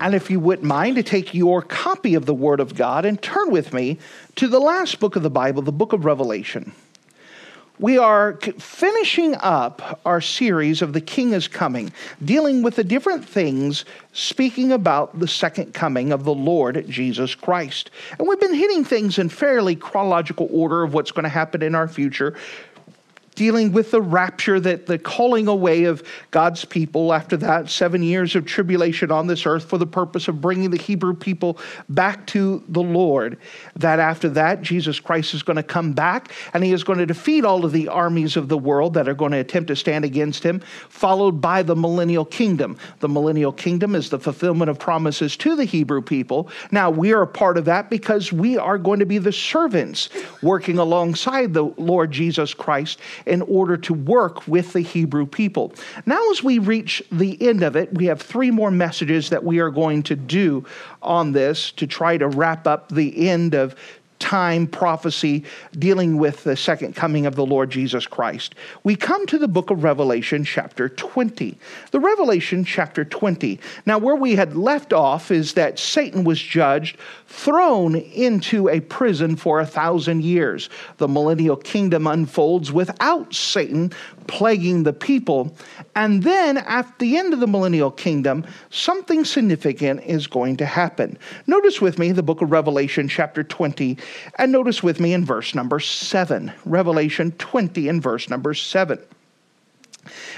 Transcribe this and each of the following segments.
And if you wouldn't mind to take your copy of the Word of God and turn with me to the last book of the Bible, the book of Revelation. We are finishing up our series of The King is Coming, dealing with the different things speaking about the second coming of the Lord Jesus Christ. And we've been hitting things in fairly chronological order of what's going to happen in our future, dealing with the rapture, that the calling away of God's people after that seven years of tribulation on this earth for the purpose of bringing the Hebrew people back to the Lord. That after that, Jesus Christ is going to come back and he is going to defeat all of the armies of the world that are going to attempt to stand against him, followed by the millennial kingdom. The millennial kingdom is the fulfillment of promises to the Hebrew people. Now, we are a part of that because we are going to be the servants working alongside the Lord Jesus Christ in order to work with the Hebrew people. Now, as we reach the end of it, we have three more messages that we are going to do on this to try to wrap up the end of time prophecy dealing with the second coming of the Lord Jesus Christ. We come to the book of Revelation, chapter 20. The Revelation, chapter 20. Now, where we had left off is that Satan was judged, thrown into a prison for a thousand years. The millennial kingdom unfolds without Satan plaguing the people. And then, at the end of the millennial kingdom, something significant is going to happen. Notice with me the book of Revelation, chapter 20, and notice with me in verse number 7. Revelation 20 and verse number 7.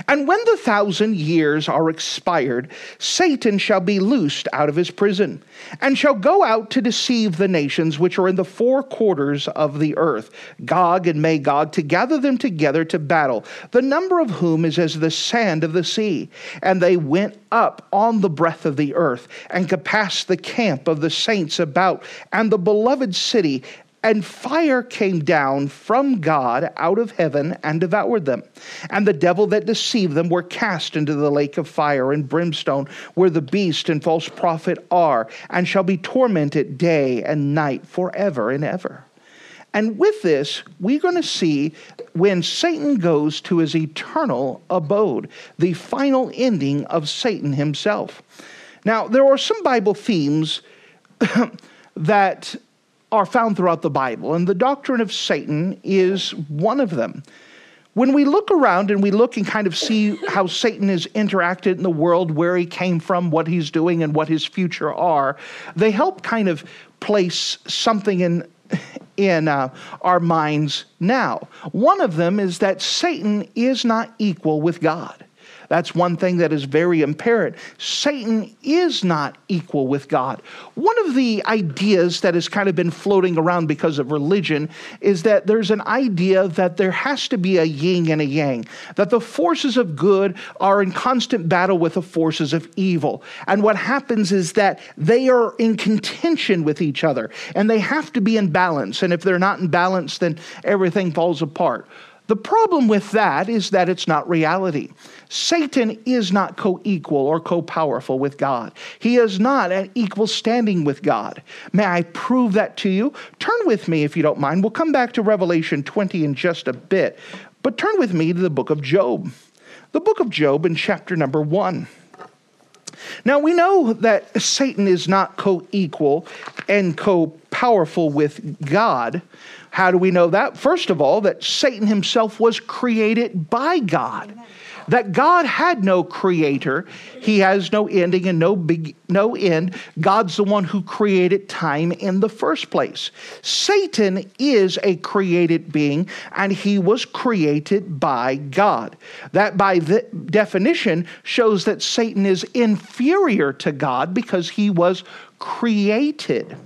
And when the thousand years are expired, Satan shall be loosed out of his prison, and shall go out to deceive the nations which are in the four quarters of the earth, Gog and Magog, to gather them together to battle, the number of whom is as the sand of the sea. And they went up on the breadth of the earth, and compassed the camp of the saints about, and the beloved city, and fire came down from God out of heaven and devoured them. And the devil that deceived them were cast into the lake of fire and brimstone, where the beast and false prophet are, and shall be tormented day and night forever and ever. And with this, we're going to see when Satan goes to his eternal abode, the final ending of Satan himself. Now, there are some Bible themes that are found throughout the Bible, and the doctrine of Satan is one of them. When we look around and we look and kind of see how Satan has interacted in the world, where he came from, what he's doing, and what his future are, they help kind of place something in in uh, our minds now. One of them is that Satan is not equal with God. That's one thing that is very apparent. Satan is not equal with God. One of the ideas that has kind of been floating around because of religion is that there's an idea that there has to be a yin and a yang, that the forces of good are in constant battle with the forces of evil. And what happens is that they are in contention with each other and they have to be in balance. And if they're not in balance, then everything falls apart. The problem with that is that it's not reality. Satan is not co equal or co powerful with God. He is not at equal standing with God. May I prove that to you? Turn with me, if you don't mind. We'll come back to Revelation 20 in just a bit. But turn with me to the book of Job. The book of Job in chapter number 1. Now we know that Satan is not co equal and co powerful with God. How do we know that? First of all, that Satan himself was created by God. That God had no creator, he has no ending and no big no end. God's the one who created time in the first place. Satan is a created being and he was created by God. That by definition shows that Satan is inferior to God because he was created.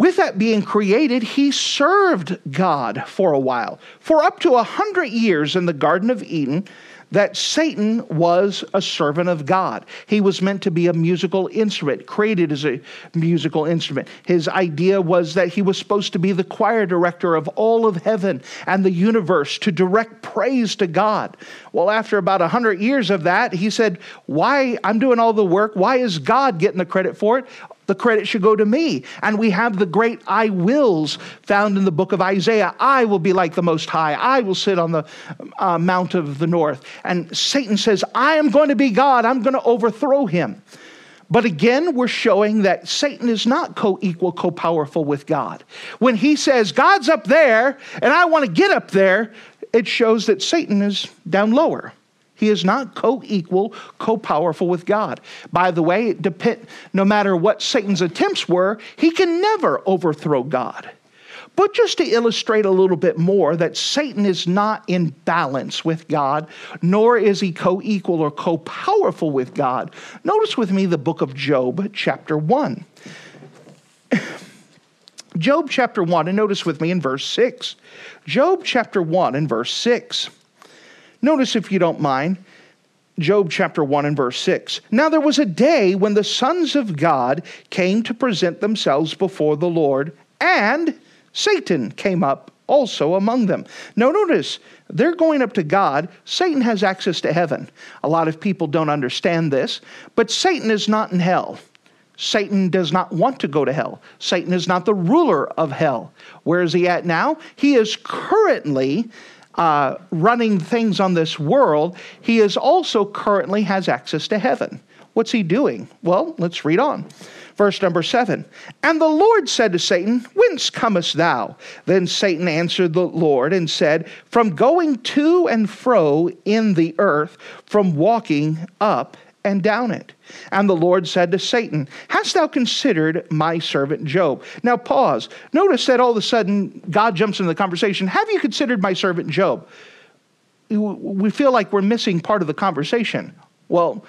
With that being created, he served God for a while. For up to a hundred years in the Garden of Eden, that Satan was a servant of God. He was meant to be a musical instrument, created as a musical instrument. His idea was that he was supposed to be the choir director of all of heaven and the universe to direct praise to God. Well, after about 100 years of that, he said, Why? I'm doing all the work. Why is God getting the credit for it? The credit should go to me. And we have the great I wills found in the book of Isaiah. I will be like the Most High. I will sit on the uh, Mount of the North. And Satan says, I am going to be God. I'm going to overthrow him. But again, we're showing that Satan is not co equal, co powerful with God. When he says, God's up there and I want to get up there, it shows that Satan is down lower. He is not co equal, co powerful with God. By the way, no matter what Satan's attempts were, he can never overthrow God. But just to illustrate a little bit more that Satan is not in balance with God, nor is he co equal or co powerful with God, notice with me the book of Job, chapter 1. Job chapter 1, and notice with me in verse 6. Job chapter 1 and verse 6. Notice, if you don't mind, Job chapter 1 and verse 6. Now there was a day when the sons of God came to present themselves before the Lord, and Satan came up also among them. Now notice, they're going up to God. Satan has access to heaven. A lot of people don't understand this, but Satan is not in hell. Satan does not want to go to hell. Satan is not the ruler of hell. Where is he at now? He is currently uh, running things on this world, he is also currently has access to heaven. What's he doing? Well, let's read on. Verse number seven. And the Lord said to Satan, Whence comest thou? Then Satan answered the Lord and said, From going to and fro in the earth, from walking up and down it. And the Lord said to Satan, Hast thou considered my servant Job? Now, pause. Notice that all of a sudden God jumps into the conversation. Have you considered my servant Job? We feel like we're missing part of the conversation. Well,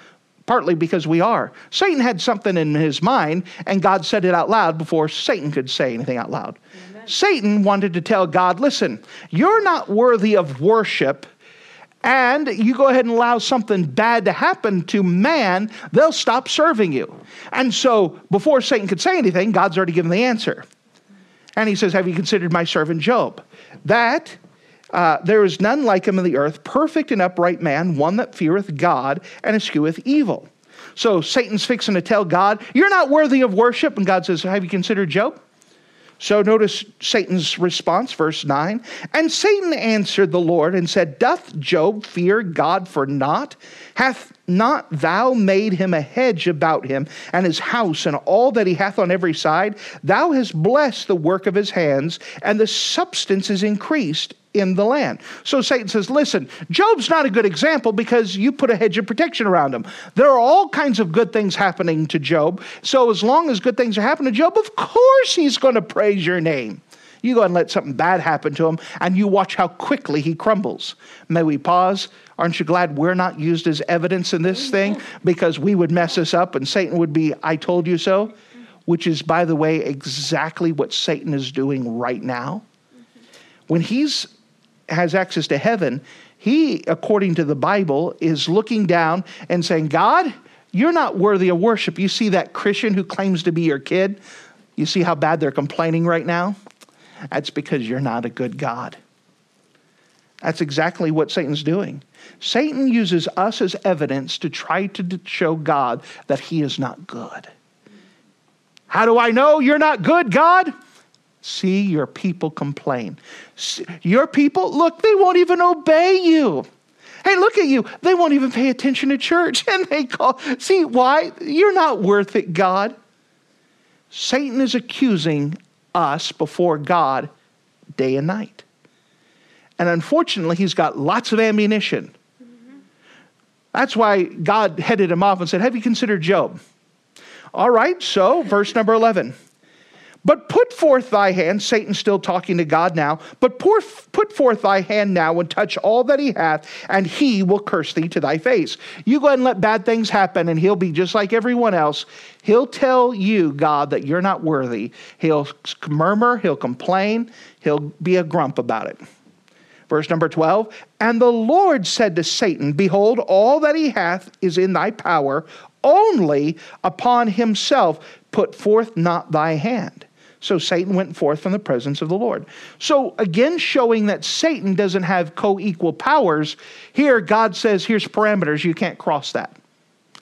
partly because we are. Satan had something in his mind, and God said it out loud before Satan could say anything out loud. Amen. Satan wanted to tell God, Listen, you're not worthy of worship and you go ahead and allow something bad to happen to man, they'll stop serving you. And so, before Satan could say anything, God's already given the answer. And he says, Have you considered my servant Job? That uh, there is none like him in the earth, perfect and upright man, one that feareth God and escheweth evil. So Satan's fixing to tell God, You're not worthy of worship. And God says, Have you considered Job? So notice Satan's response, verse 9. And Satan answered the Lord and said, Doth Job fear God for naught? Hath not thou made him a hedge about him and his house and all that he hath on every side? Thou hast blessed the work of his hands, and the substance is increased in the land. So Satan says, Listen, Job's not a good example because you put a hedge of protection around him. There are all kinds of good things happening to Job. So as long as good things are happening to Job, of course he's going to praise your name. You go and let something bad happen to him, and you watch how quickly he crumbles. May we pause? Aren't you glad we're not used as evidence in this thing? Because we would mess us up, and Satan would be, I told you so, which is, by the way, exactly what Satan is doing right now. When he's has access to heaven, he, according to the Bible, is looking down and saying, God, you're not worthy of worship. You see that Christian who claims to be your kid? You see how bad they're complaining right now? That's because you're not a good God. That's exactly what Satan's doing. Satan uses us as evidence to try to show God that he is not good. How do I know you're not good, God? See your people complain. Your people, look, they won't even obey you. Hey, look at you. They won't even pay attention to church. And they call, see why? You're not worth it, God. Satan is accusing us before God day and night. And unfortunately, he's got lots of ammunition. That's why God headed him off and said, Have you considered Job? All right, so verse number 11. But put forth thy hand, Satan still talking to God now, but put forth thy hand now and touch all that he hath, and he will curse thee to thy face. You go ahead and let bad things happen, and he'll be just like everyone else. He'll tell you, God, that you're not worthy. He'll murmur, he'll complain, he'll be a grump about it. Verse number 12 And the Lord said to Satan, Behold, all that he hath is in thy power, only upon himself put forth not thy hand. So Satan went forth from the presence of the Lord. So again, showing that Satan doesn't have co equal powers, here God says, here's parameters, you can't cross that.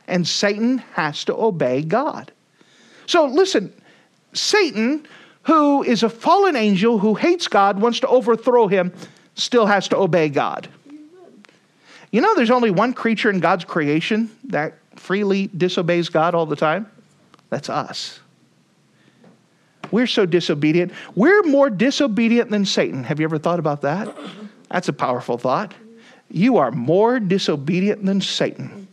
And Satan has to obey God. So listen, Satan, who is a fallen angel who hates God, wants to overthrow him, still has to obey God. You know, there's only one creature in God's creation that freely disobeys God all the time? That's us. We're so disobedient. We're more disobedient than Satan. Have you ever thought about that? That's a powerful thought. You are more disobedient than Satan.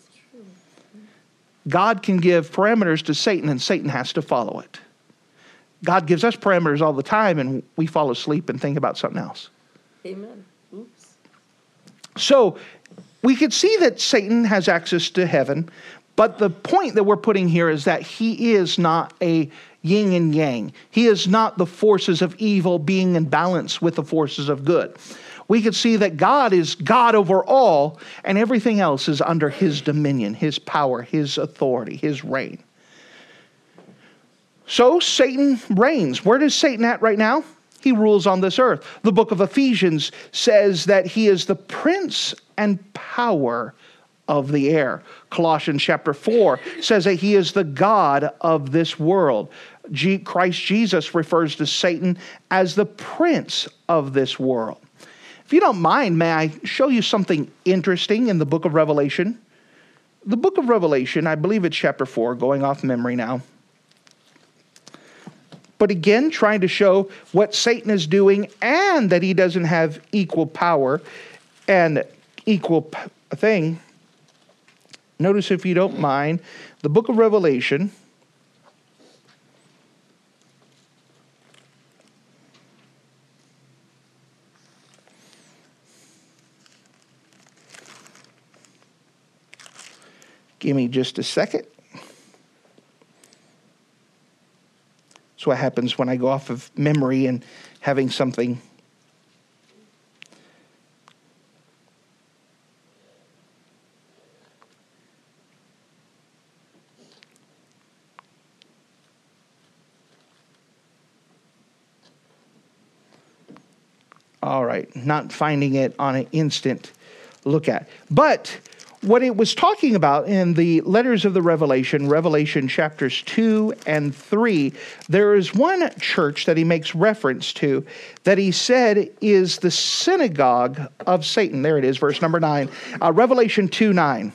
God can give parameters to Satan, and Satan has to follow it. God gives us parameters all the time, and we fall asleep and think about something else. Amen. Oops. So we could see that Satan has access to heaven, but the point that we're putting here is that he is not a yin and yang. He is not the forces of evil being in balance with the forces of good. We could see that God is God over all, and everything else is under his dominion, his power, his authority, his reign. So Satan reigns. Where is Satan at right now? He rules on this earth. The book of Ephesians says that he is the prince and power of the air. Colossians chapter 4 says that he is the God of this world. G- Christ Jesus refers to Satan as the prince of this world. If you don't mind, may I show you something interesting in the book of Revelation? The book of Revelation, I believe it's chapter 4, going off memory now. But again, trying to show what Satan is doing and that he doesn't have equal power and equal p- thing. Notice, if you don't mind, the book of Revelation. Give me just a second. That's what happens when I go off of memory and having something. All right, not finding it on an instant look at. But what it was talking about in the letters of the Revelation, Revelation chapters 2 and 3, there is one church that he makes reference to that he said is the synagogue of Satan. There it is, verse number 9. Uh, Revelation 2 9.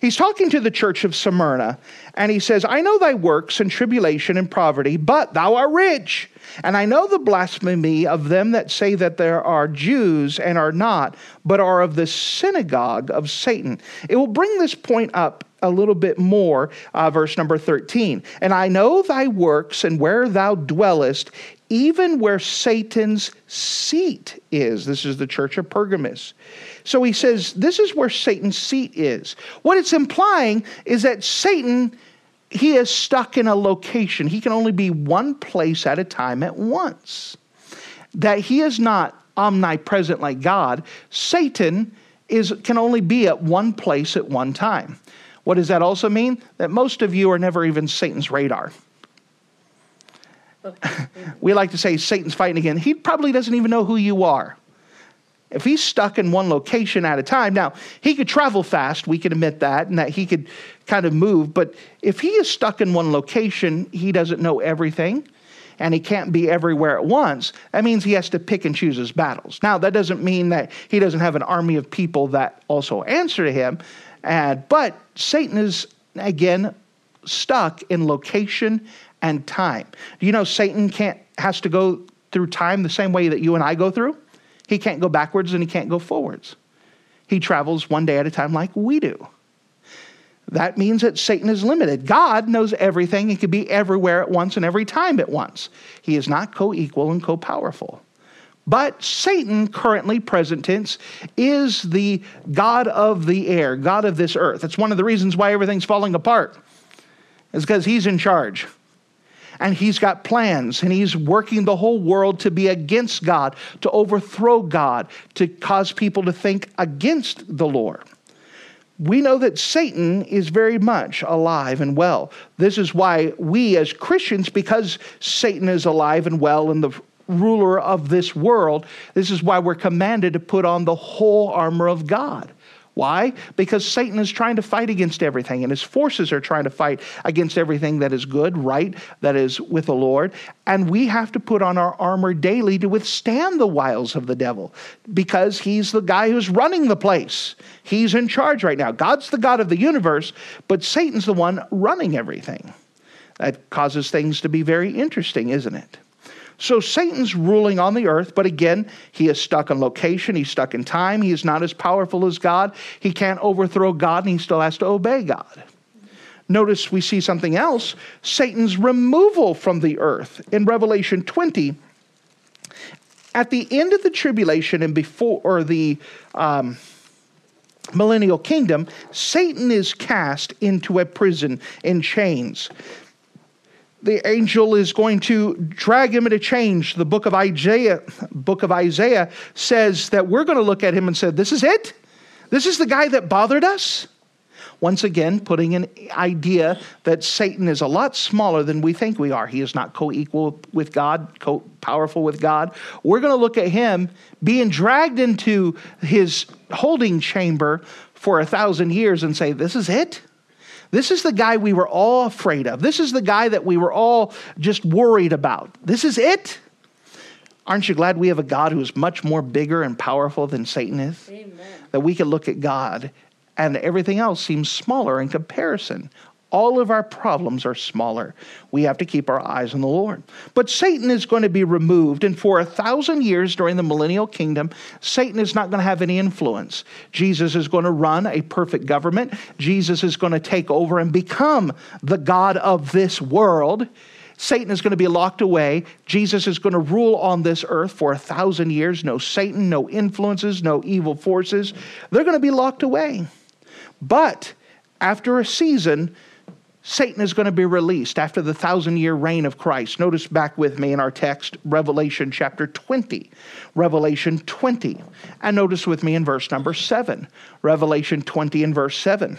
He's talking to the church of Smyrna, and he says, I know thy works and tribulation and poverty, but thou art rich. And I know the blasphemy of them that say that there are Jews and are not, but are of the synagogue of Satan. It will bring this point up a little bit more, uh, verse number 13. And I know thy works and where thou dwellest, even where Satan's seat is. This is the church of Pergamus. So he says, This is where Satan's seat is. What it's implying is that Satan, he is stuck in a location. He can only be one place at a time at once. That he is not omnipresent like God. Satan is, can only be at one place at one time. What does that also mean? That most of you are never even Satan's radar. we like to say Satan's fighting again. He probably doesn't even know who you are. If he's stuck in one location at a time, now he could travel fast, we can admit that, and that he could kind of move, but if he is stuck in one location, he doesn't know everything and he can't be everywhere at once. That means he has to pick and choose his battles. Now, that doesn't mean that he doesn't have an army of people that also answer to him, and, but Satan is, again, stuck in location and time. You know Satan can't has to go through time the same way that you and I go through? He can't go backwards and he can't go forwards. He travels one day at a time like we do. That means that Satan is limited. God knows everything. He can be everywhere at once and every time at once. He is not co equal and co powerful. But Satan, currently, present tense, is the God of the air, God of this earth. That's one of the reasons why everything's falling apart, is because he's in charge. And he's got plans, and he's working the whole world to be against God, to overthrow God, to cause people to think against the Lord we know that Satan is very much alive and well. This is why we, as Christians, because Satan is alive and well and the ruler of this world, this is why we're commanded to put on the whole armor of God. Why? Because Satan is trying to fight against everything, and his forces are trying to fight against everything that is good, right, that is with the Lord. And we have to put on our armor daily to withstand the wiles of the devil because he's the guy who's running the place. He's in charge right now. God's the God of the universe, but Satan's the one running everything. That causes things to be very interesting, isn't it? So Satan's ruling on the earth, but again, he is stuck in location, he's stuck in time, he is not as powerful as God. He can't overthrow God, and he still has to obey God. Notice we see something else Satan's removal from the earth. In Revelation 20, at the end of the tribulation and before, or the um, millennial kingdom, Satan is cast into a prison in chains the angel is going to drag him into change. The book of Isaiah, book of Isaiah says that we're going to look at him and say, This is it? This is the guy that bothered us? Once again, putting an idea that Satan is a lot smaller than we think we are. He is not co equal with God, co powerful with God. We're going to look at him being dragged into his holding chamber for a thousand years and say, This is it? This is the guy we were all afraid of. This is the guy that we were all just worried about. This is it. Aren't you glad we have a God who is much more bigger and powerful than Satan is? Amen. That we can look at God and everything else seems smaller in comparison all of our problems are smaller. We have to keep our eyes on the Lord. But Satan is going to be removed, and for a thousand years during the millennial kingdom, Satan is not going to have any influence. Jesus is going to run a perfect government. Jesus is going to take over and become the God of this world. Satan is going to be locked away. Jesus is going to rule on this earth for a thousand years. No Satan, no influences, no evil forces. They're going to be locked away. But after a season, Satan is going to be released after the thousand year reign of Christ. Notice back with me in our text, Revelation chapter 20. Revelation 20. And notice with me in verse number 7. Revelation 20 and verse 7.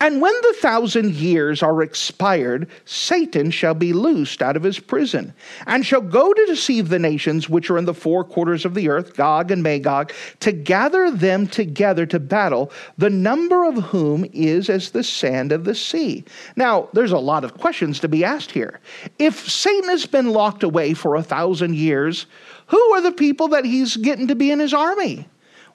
And when the thousand years are expired, Satan shall be loosed out of his prison, and shall go to deceive the nations which are in the four quarters of the earth, Gog and Magog, to gather them together to battle, the number of whom is as the sand of the sea. Now, there's a lot of questions to be asked here. If Satan has been locked away for a thousand years, who are the people that he's getting to be in his army?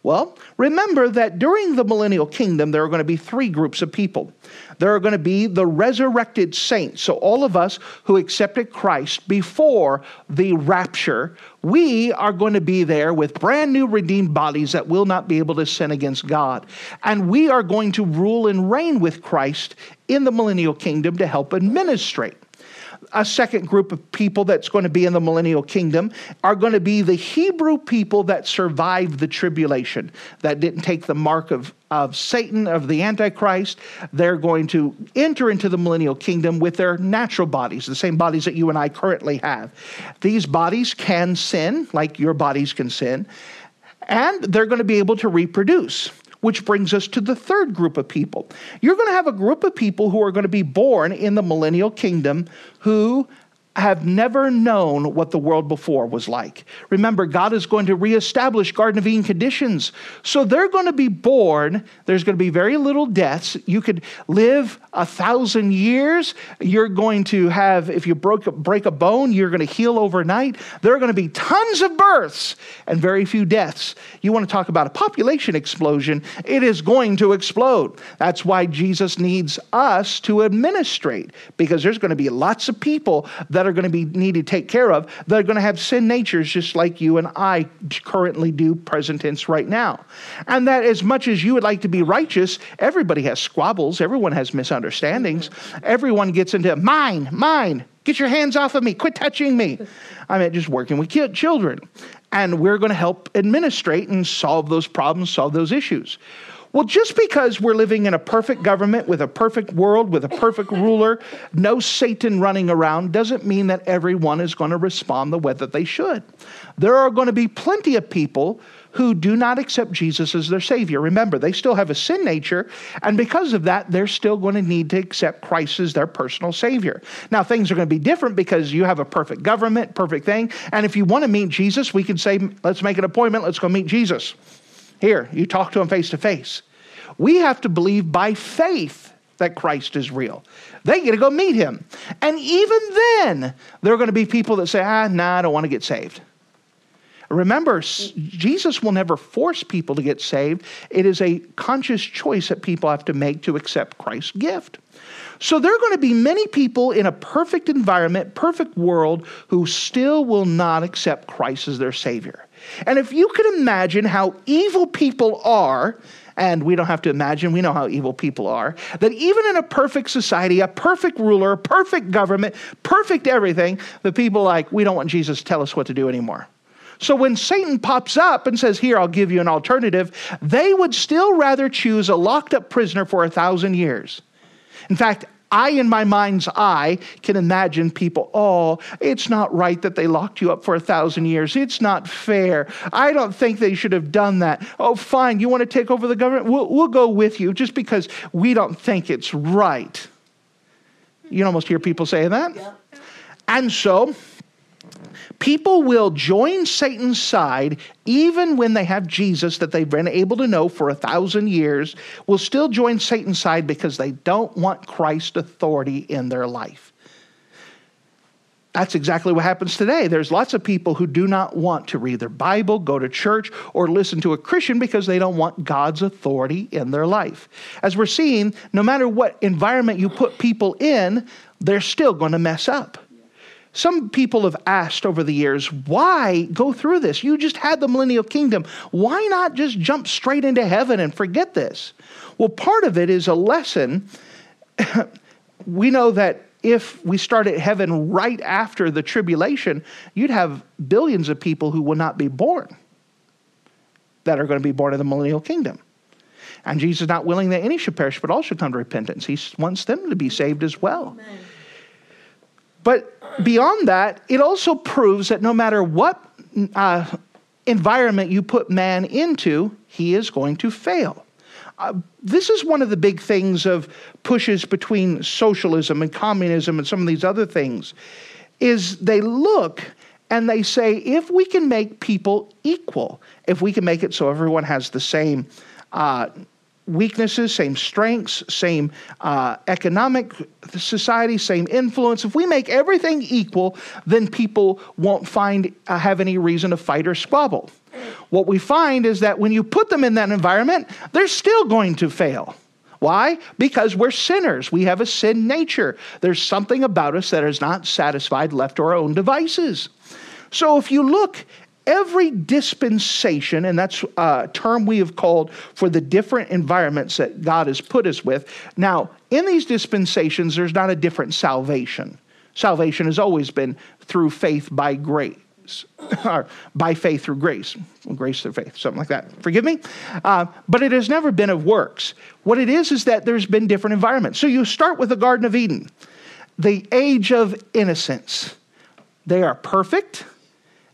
Well, remember that during the millennial kingdom, there are going to be three groups of people. There are going to be the resurrected saints. So, all of us who accepted Christ before the rapture, we are going to be there with brand new redeemed bodies that will not be able to sin against God. And we are going to rule and reign with Christ in the millennial kingdom to help administrate a second group of people that's going to be in the millennial kingdom are going to be the Hebrew people that survived the tribulation, that didn't take the mark of, of Satan, of the Antichrist. They're going to enter into the millennial kingdom with their natural bodies, the same bodies that you and I currently have. These bodies can sin, like your bodies can sin, and they're going to be able to reproduce which brings us to the third group of people. You're going to have a group of people who are going to be born in the millennial kingdom who have never known what the world before was like. Remember, God is going to reestablish Garden of Eden conditions. So they're going to be born. There's going to be very little deaths. You could live a thousand years. You're going to have, if you broke, break a bone, you're going to heal overnight. There are going to be tons of births and very few deaths. You want to talk about a population explosion, it is going to explode. That's why Jesus needs us to administrate, because there's going to be lots of people that that are going to be needed to take care of that are going to have sin natures just like you and I currently do, present tense right now. And that as much as you would like to be righteous, everybody has squabbles, everyone has misunderstandings, everyone gets into mine, mine, get your hands off of me, quit touching me. I mean, just working with children. And we're going to help administrate and solve those problems, solve those issues. Well, just because we're living in a perfect government with a perfect world, with a perfect ruler, no Satan running around, doesn't mean that everyone is going to respond the way that they should. There are going to be plenty of people who do not accept Jesus as their Savior. Remember, they still have a sin nature, and because of that, they're still going to need to accept Christ as their personal Savior. Now, things are going to be different because you have a perfect government, perfect thing, and if you want to meet Jesus, we can say, let's make an appointment, let's go meet Jesus. Here, you talk to him face to face. We have to believe by faith that Christ is real. They get to go meet him. And even then, there are going to be people that say, ah, nah, I don't want to get saved. Remember, Jesus will never force people to get saved. It is a conscious choice that people have to make to accept Christ's gift. So there are going to be many people in a perfect environment, perfect world, who still will not accept Christ as their Savior. And if you can imagine how evil people are, and we don't have to imagine, we know how evil people are, that even in a perfect society, a perfect ruler, a perfect government, perfect everything, the people like, we don't want Jesus to tell us what to do anymore. So when Satan pops up and says, Here, I'll give you an alternative, they would still rather choose a locked up prisoner for a thousand years. In fact, I, in my mind's eye, can imagine people, oh, it's not right that they locked you up for a thousand years. It's not fair. I don't think they should have done that. Oh, fine. You want to take over the government? We'll, we'll go with you just because we don't think it's right. You almost hear people saying that. Yeah. And so, People will join Satan's side even when they have Jesus that they've been able to know for a thousand years, will still join Satan's side because they don't want Christ's authority in their life. That's exactly what happens today. There's lots of people who do not want to read their Bible, go to church, or listen to a Christian because they don't want God's authority in their life. As we're seeing, no matter what environment you put people in, they're still going to mess up. Some people have asked over the years, why go through this? You just had the millennial kingdom. Why not just jump straight into heaven and forget this? Well, part of it is a lesson. we know that if we start at heaven right after the tribulation, you'd have billions of people who will not be born that are going to be born in the millennial kingdom. And Jesus is not willing that any should perish, but all should come to repentance. He wants them to be saved as well. Amen. But beyond that, it also proves that no matter what uh, environment you put man into, he is going to fail. Uh, this is one of the big things of pushes between socialism and communism and some of these other things is they look and they say if we can make people equal if we can make it so everyone has the same uh, weaknesses, same strengths, same uh, economic society, same influence. If we make everything equal, then people won't find uh, have any reason to fight or squabble. What we find is that when you put them in that environment, they're still going to fail. Why? Because we're sinners. We have a sin nature. There's something about us that is not satisfied left to our own devices. So if you look every dispensation, and that's a term we have called for the different environments that God has put us with. Now, in these dispensations, there's not a different salvation. Salvation has always been through faith by grace. or by faith through grace, grace through faith, something like that. Forgive me, uh, but it has never been of works. What it is is that there's been different environments. So you start with the Garden of Eden, the age of innocence. They are perfect,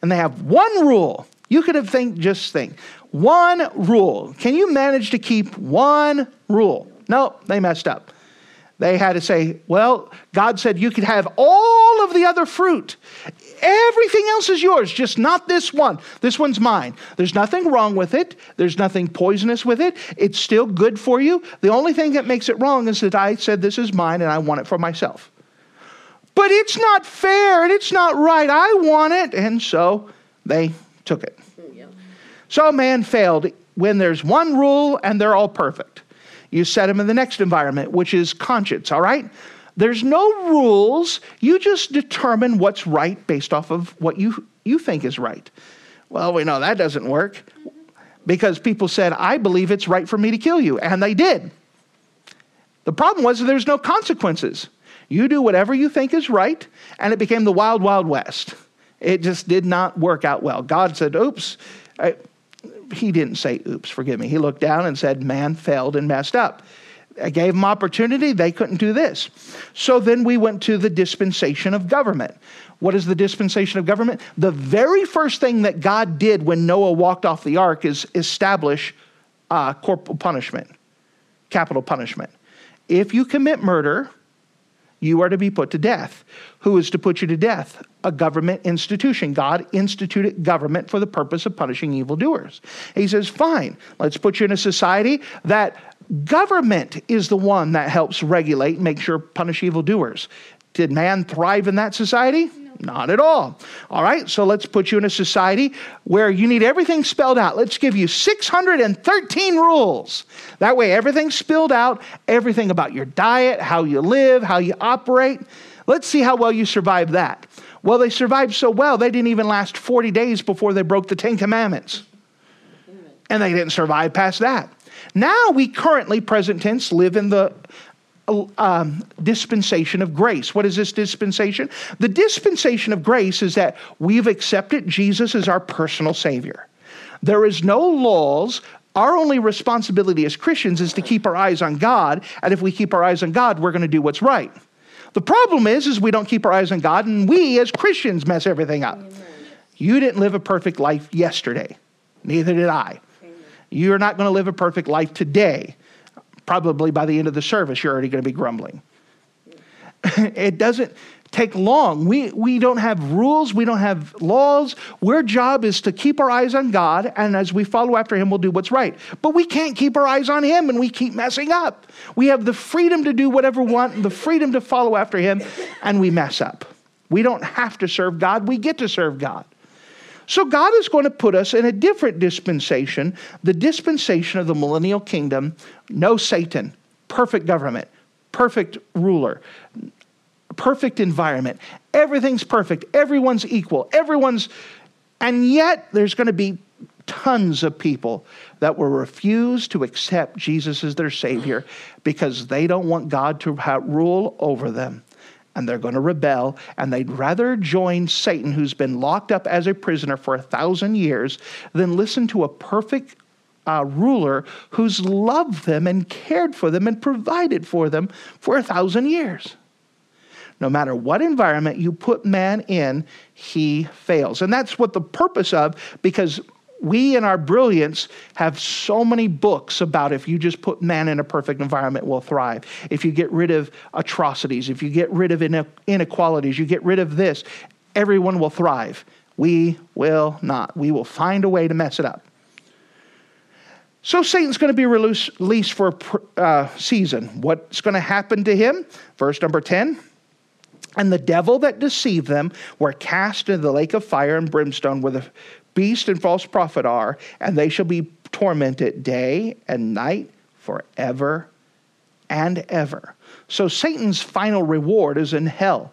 and they have one rule. You could have think, just think, one rule. Can you manage to keep one rule? No, they messed up. They had to say, well, God said you could have all of the other fruit. Everything else is yours, just not this one. This one's mine. There's nothing wrong with it. There's nothing poisonous with it. It's still good for you. The only thing that makes it wrong is that I said this is mine and I want it for myself. But it's not fair and it's not right. I want it. And so they took it. So man failed when there's one rule and they're all perfect. You set them in the next environment, which is conscience, all right? There's no rules. You just determine what's right based off of what you, you think is right. Well, we know that doesn't work because people said, I believe it's right for me to kill you. And they did. The problem was there's no consequences. You do whatever you think is right, and it became the wild, wild west. It just did not work out well. God said, oops, I, he didn't say, oops, forgive me. He looked down and said, man failed and messed up. I gave them opportunity, they couldn't do this. So then we went to the dispensation of government. What is the dispensation of government? The very first thing that God did when Noah walked off the ark is establish uh, corporal punishment, capital punishment. If you commit murder, you are to be put to death. Who is to put you to death? A government institution. God instituted government for the purpose of punishing evildoers. He says, fine, let's put you in a society that government is the one that helps regulate make sure punish evildoers. Did man thrive in that society? Not at all. All right, so let's put you in a society where you need everything spelled out. Let's give you 613 rules. That way, everything's spelled out, everything about your diet, how you live, how you operate. Let's see how well you survive that. Well, they survived so well, they didn't even last 40 days before they broke the Ten Commandments. And they didn't survive past that. Now we currently, present tense, live in the um, dispensation of grace. What is this dispensation? The dispensation of grace is that we've accepted Jesus as our personal Savior. There is no laws. Our only responsibility as Christians is to keep our eyes on God, and if we keep our eyes on God, we're going to do what's right. The problem is, is we don't keep our eyes on God, and we as Christians mess everything up. Amen. You didn't live a perfect life yesterday. Neither did I. Amen. You're not going to live a perfect life today probably by the end of the service, you're already going to be grumbling. it doesn't take long. We, we don't have rules, we don't have laws. Our job is to keep our eyes on God, and as we follow after Him, we'll do what's right. But we can't keep our eyes on Him, and we keep messing up. We have the freedom to do whatever we want, and the freedom to follow after Him, and we mess up. We don't have to serve God, we get to serve God. So God is going to put us in a different dispensation, the dispensation of the millennial kingdom. No Satan, perfect government, perfect ruler, perfect environment. Everything's perfect. Everyone's equal. Everyone's, and yet there's going to be tons of people that will refuse to accept Jesus as their Savior because they don't want God to rule over them and they're going to rebel, and they'd rather join Satan, who's been locked up as a prisoner for a thousand years, than listen to a perfect uh, ruler who's loved them and cared for them and provided for them for a thousand years. No matter what environment you put man in, he fails. And that's what the purpose of, because we in our brilliance have so many books about if you just put man in a perfect environment will thrive. If you get rid of atrocities if you get rid of inequalities you get rid of this everyone will thrive. We will not. We will find a way to mess it up. So satan's going to be released for a uh, season. What's going to happen to him? Verse number 10 and the devil that deceived them were cast into the lake of fire and brimstone where the beast and false prophet are, and they shall be tormented day and night forever and ever. So Satan's final reward is in hell.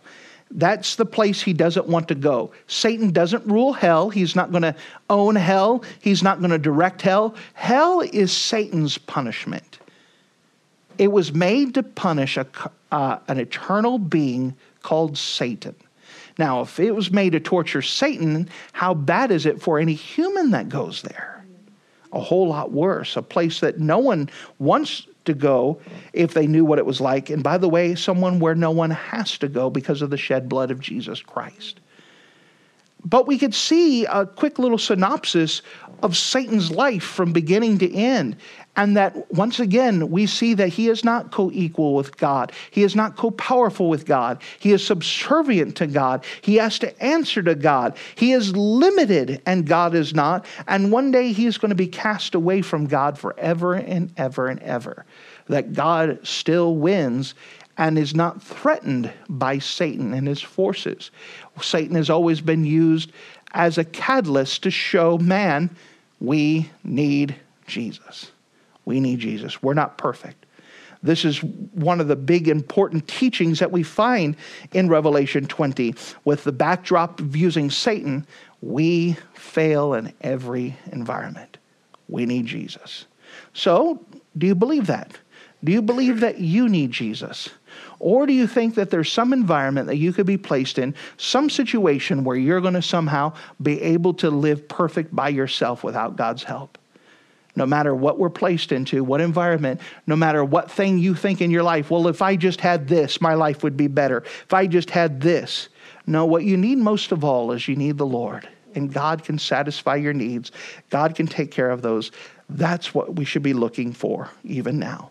That's the place he doesn't want to go. Satan doesn't rule hell. He's not going to own hell. He's not going to direct hell. Hell is Satan's punishment. It was made to punish a, uh, an eternal being called Satan. Now, if it was made to torture Satan, how bad is it for any human that goes there? A whole lot worse. A place that no one wants to go if they knew what it was like. And by the way, someone where no one has to go because of the shed blood of Jesus Christ. But we could see a quick little synopsis of Satan's life from beginning to end. And that once again, we see that he is not co equal with God. He is not co powerful with God. He is subservient to God. He has to answer to God. He is limited, and God is not. And one day he is going to be cast away from God forever and ever and ever. That God still wins and is not threatened by Satan and his forces. Satan has always been used as a catalyst to show man we need Jesus. We need Jesus. We're not perfect. This is one of the big important teachings that we find in Revelation 20. With the backdrop of using Satan, we fail in every environment. We need Jesus. So, do you believe that? Do you believe that you need Jesus? Or do you think that there's some environment that you could be placed in, some situation where you're going to somehow be able to live perfect by yourself without God's help? no matter what we're placed into, what environment, no matter what thing you think in your life, well, if I just had this, my life would be better. If I just had this. No, what you need most of all is you need the Lord. And God can satisfy your needs, God can take care of those. That's what we should be looking for even now.